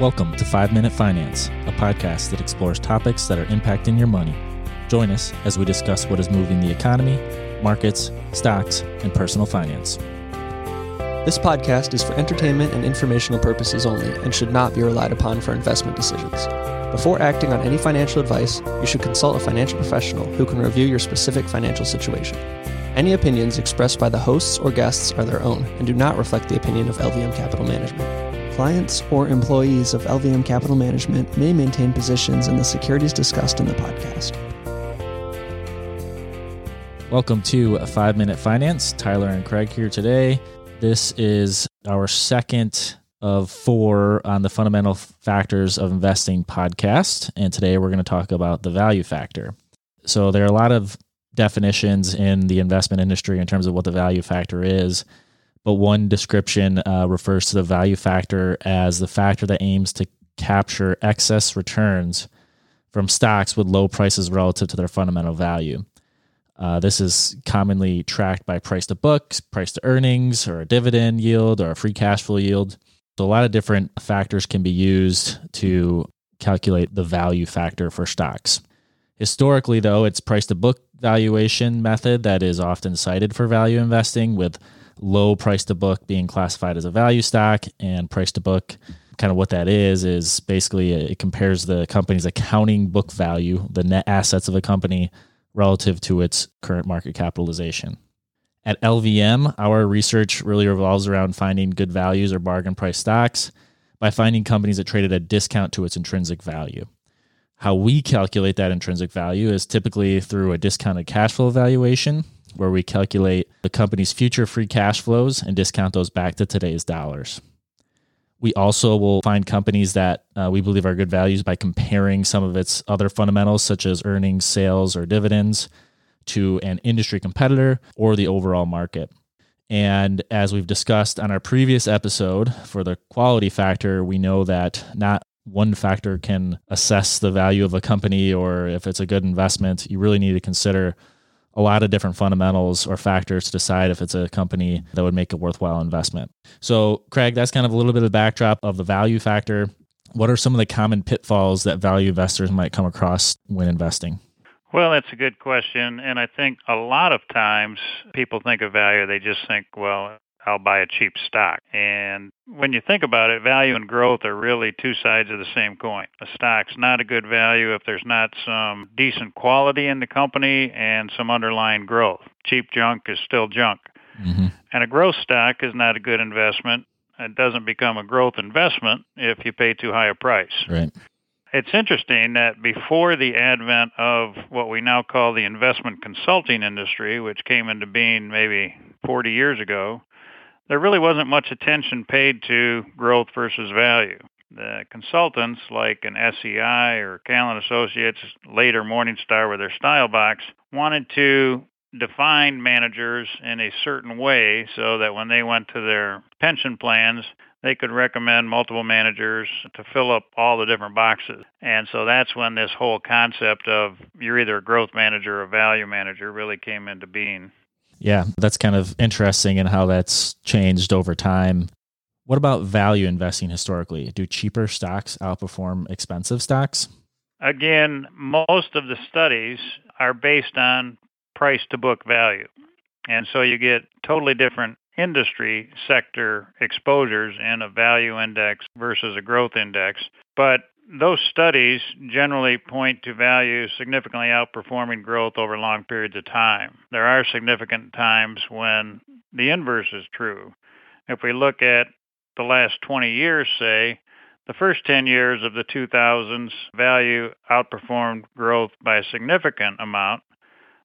Welcome to 5 Minute Finance, a podcast that explores topics that are impacting your money. Join us as we discuss what is moving the economy, markets, stocks, and personal finance. This podcast is for entertainment and informational purposes only and should not be relied upon for investment decisions. Before acting on any financial advice, you should consult a financial professional who can review your specific financial situation. Any opinions expressed by the hosts or guests are their own and do not reflect the opinion of LVM Capital Management. Clients or employees of LVM Capital Management may maintain positions in the securities discussed in the podcast. Welcome to 5 Minute Finance. Tyler and Craig here today. This is our second of four on the fundamental factors of investing podcast. And today we're going to talk about the value factor. So there are a lot of definitions in the investment industry in terms of what the value factor is. But one description uh, refers to the value factor as the factor that aims to capture excess returns from stocks with low prices relative to their fundamental value. Uh, this is commonly tracked by price to book, price to earnings, or a dividend yield, or a free cash flow yield. So, a lot of different factors can be used to calculate the value factor for stocks. Historically, though, it's price to book valuation method that is often cited for value investing, with low price to book being classified as a value stock, and price to book kind of what that is is basically it compares the company's accounting book value, the net assets of a company, relative to its current market capitalization. At LVM, our research really revolves around finding good values or bargain price stocks by finding companies that trade at a discount to its intrinsic value. How we calculate that intrinsic value is typically through a discounted cash flow valuation, where we calculate the company's future free cash flows and discount those back to today's dollars. We also will find companies that uh, we believe are good values by comparing some of its other fundamentals, such as earnings, sales, or dividends, to an industry competitor or the overall market. And as we've discussed on our previous episode, for the quality factor, we know that not one factor can assess the value of a company or if it's a good investment. You really need to consider a lot of different fundamentals or factors to decide if it's a company that would make a worthwhile investment. So, Craig, that's kind of a little bit of the backdrop of the value factor. What are some of the common pitfalls that value investors might come across when investing? Well, that's a good question. And I think a lot of times people think of value, they just think, well, I'll buy a cheap stock. And when you think about it, value and growth are really two sides of the same coin. A stock's not a good value if there's not some decent quality in the company and some underlying growth. Cheap junk is still junk. Mm-hmm. And a growth stock is not a good investment. It doesn't become a growth investment if you pay too high a price. Right. It's interesting that before the advent of what we now call the investment consulting industry, which came into being maybe 40 years ago, there really wasn't much attention paid to growth versus value. The consultants like an SEI or Callan Associates, later Morningstar with their style box, wanted to define managers in a certain way so that when they went to their pension plans, they could recommend multiple managers to fill up all the different boxes. And so that's when this whole concept of you're either a growth manager or a value manager really came into being. Yeah, that's kind of interesting and in how that's changed over time. What about value investing historically? Do cheaper stocks outperform expensive stocks? Again, most of the studies are based on price to book value. And so you get totally different industry sector exposures in a value index versus a growth index. But those studies generally point to values significantly outperforming growth over long periods of time. There are significant times when the inverse is true. If we look at the last 20 years, say, the first 10 years of the 2000s, value outperformed growth by a significant amount,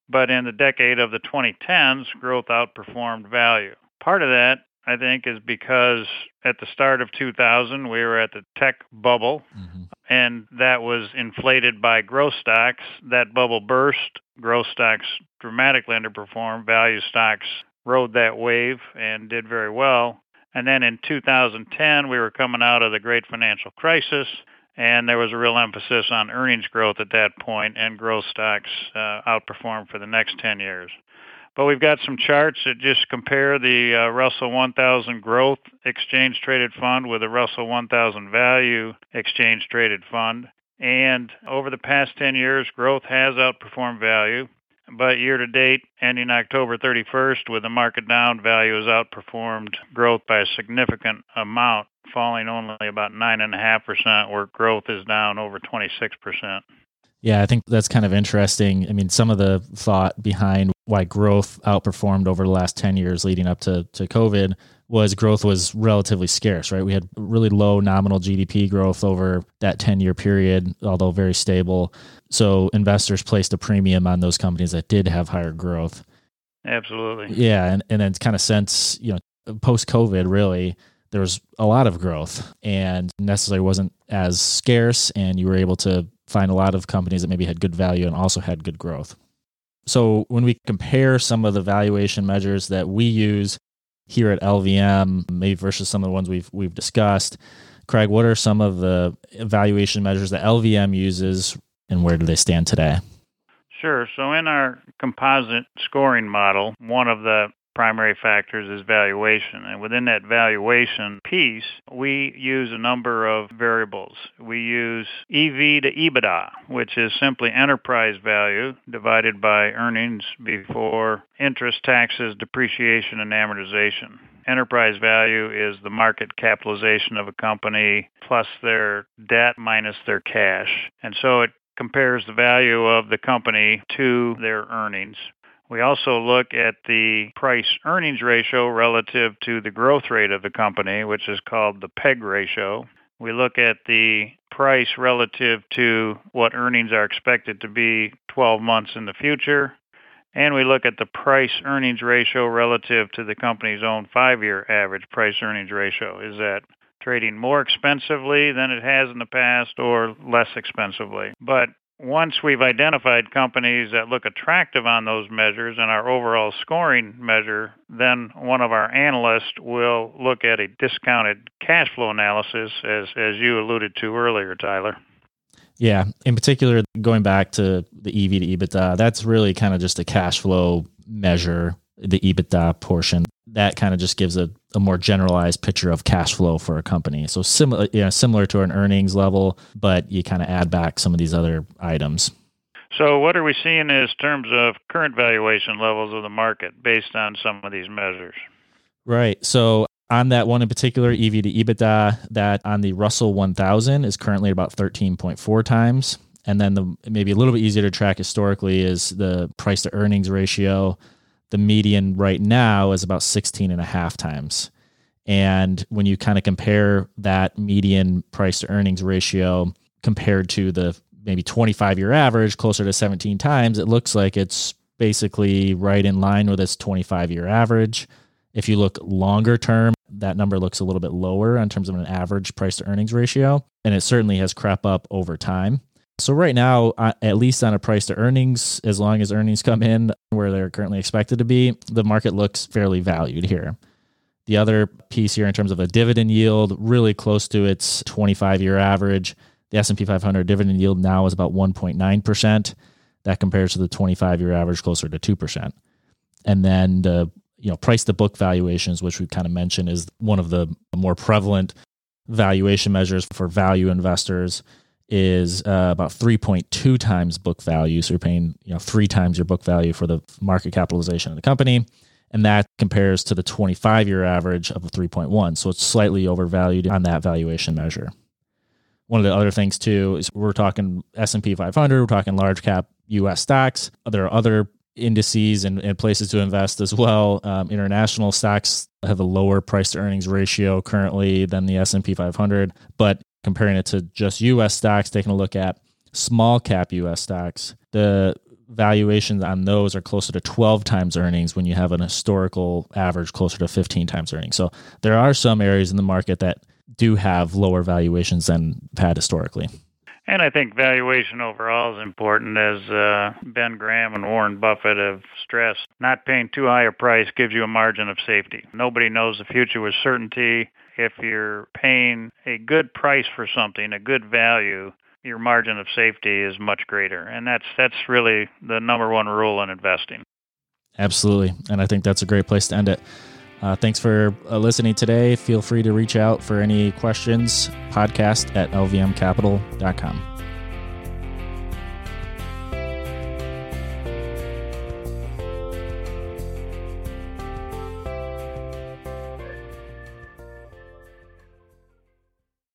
but in the decade of the 2010s, growth outperformed value. Part of that I think, is because at the start of 2000, we were at the tech bubble, mm-hmm. And that was inflated by growth stocks. That bubble burst. Growth stocks dramatically underperformed. Value stocks rode that wave and did very well. And then in 2010, we were coming out of the great financial crisis, and there was a real emphasis on earnings growth at that point, and growth stocks uh, outperformed for the next 10 years. But we've got some charts that just compare the uh, Russell 1000 Growth Exchange Traded Fund with the Russell 1000 Value Exchange Traded Fund. And over the past 10 years, growth has outperformed value. But year to date, ending October 31st, with the market down, value has outperformed growth by a significant amount, falling only about 9.5%, where growth is down over 26%. Yeah, I think that's kind of interesting. I mean, some of the thought behind why growth outperformed over the last 10 years leading up to, to COVID was growth was relatively scarce, right? We had really low nominal GDP growth over that 10 year period, although very stable. So investors placed a premium on those companies that did have higher growth. Absolutely. Yeah. And, and then kind of since, you know, post COVID, really, there was a lot of growth and necessarily wasn't as scarce. And you were able to find a lot of companies that maybe had good value and also had good growth. So when we compare some of the valuation measures that we use here at LVM, maybe versus some of the ones we've we've discussed, Craig, what are some of the valuation measures that LVM uses and where do they stand today? Sure. So in our composite scoring model, one of the primary factors is valuation. And within that valuation piece, we use a number of variables. We use EV to EBITDA, which is simply enterprise value divided by earnings before interest, taxes, depreciation, and amortization. Enterprise value is the market capitalization of a company plus their debt minus their cash. And so it compares the value of the company to their earnings. We also look at the price earnings ratio relative to the growth rate of the company, which is called the PEG ratio. We look at the price relative to what earnings are expected to be 12 months in the future. And we look at the price earnings ratio relative to the company's own five year average price earnings ratio. Is that trading more expensively than it has in the past or less expensively? But once we've identified companies that look attractive on those measures and our overall scoring measure, then one of our analysts will look at a discounted cash flow analysis, as, as you alluded to earlier, Tyler. Yeah. In particular, going back to the EV to EBITDA, that's really kind of just a cash flow measure, the EBITDA portion that kind of just gives a, a more generalized picture of cash flow for a company. So similar, you know, similar to an earnings level, but you kind of add back some of these other items. So what are we seeing in terms of current valuation levels of the market based on some of these measures? Right. So on that one in particular, EV to EBITDA, that on the Russell 1000 is currently about 13.4 times. And then the maybe a little bit easier to track historically is the price to earnings ratio the median right now is about 16 and a half times. And when you kind of compare that median price to earnings ratio compared to the maybe 25 year average, closer to 17 times, it looks like it's basically right in line with its 25 year average. If you look longer term, that number looks a little bit lower in terms of an average price to earnings ratio. And it certainly has crept up over time. So right now, at least on a price to earnings, as long as earnings come in where they're currently expected to be, the market looks fairly valued here. The other piece here in terms of a dividend yield, really close to its 25-year average. The S&P 500 dividend yield now is about 1.9%. That compares to the 25-year average closer to 2%. And then the you know price to book valuations, which we've kind of mentioned is one of the more prevalent valuation measures for value investors is uh, about 3.2 times book value. So you're paying, you know, three times your book value for the market capitalization of the company. And that compares to the 25 year average of a 3.1. So it's slightly overvalued on that valuation measure. One of the other things too is we're talking S&P 500, we're talking large cap US stocks. There are other indices and, and places to invest as well. Um, international stocks have a lower price to earnings ratio currently than the S&P 500, but comparing it to just US stocks, taking a look at small cap US stocks, the valuations on those are closer to 12 times earnings when you have an historical average closer to 15 times earnings. So there are some areas in the market that do have lower valuations than had historically. And I think valuation overall is important, as uh, Ben Graham and Warren Buffett have stressed. Not paying too high a price gives you a margin of safety. Nobody knows the future with certainty if you're paying a good price for something, a good value, your margin of safety is much greater. And that's that's really the number one rule in investing. Absolutely. And I think that's a great place to end it. Uh, thanks for uh, listening today. Feel free to reach out for any questions. Podcast at lvmcapital.com.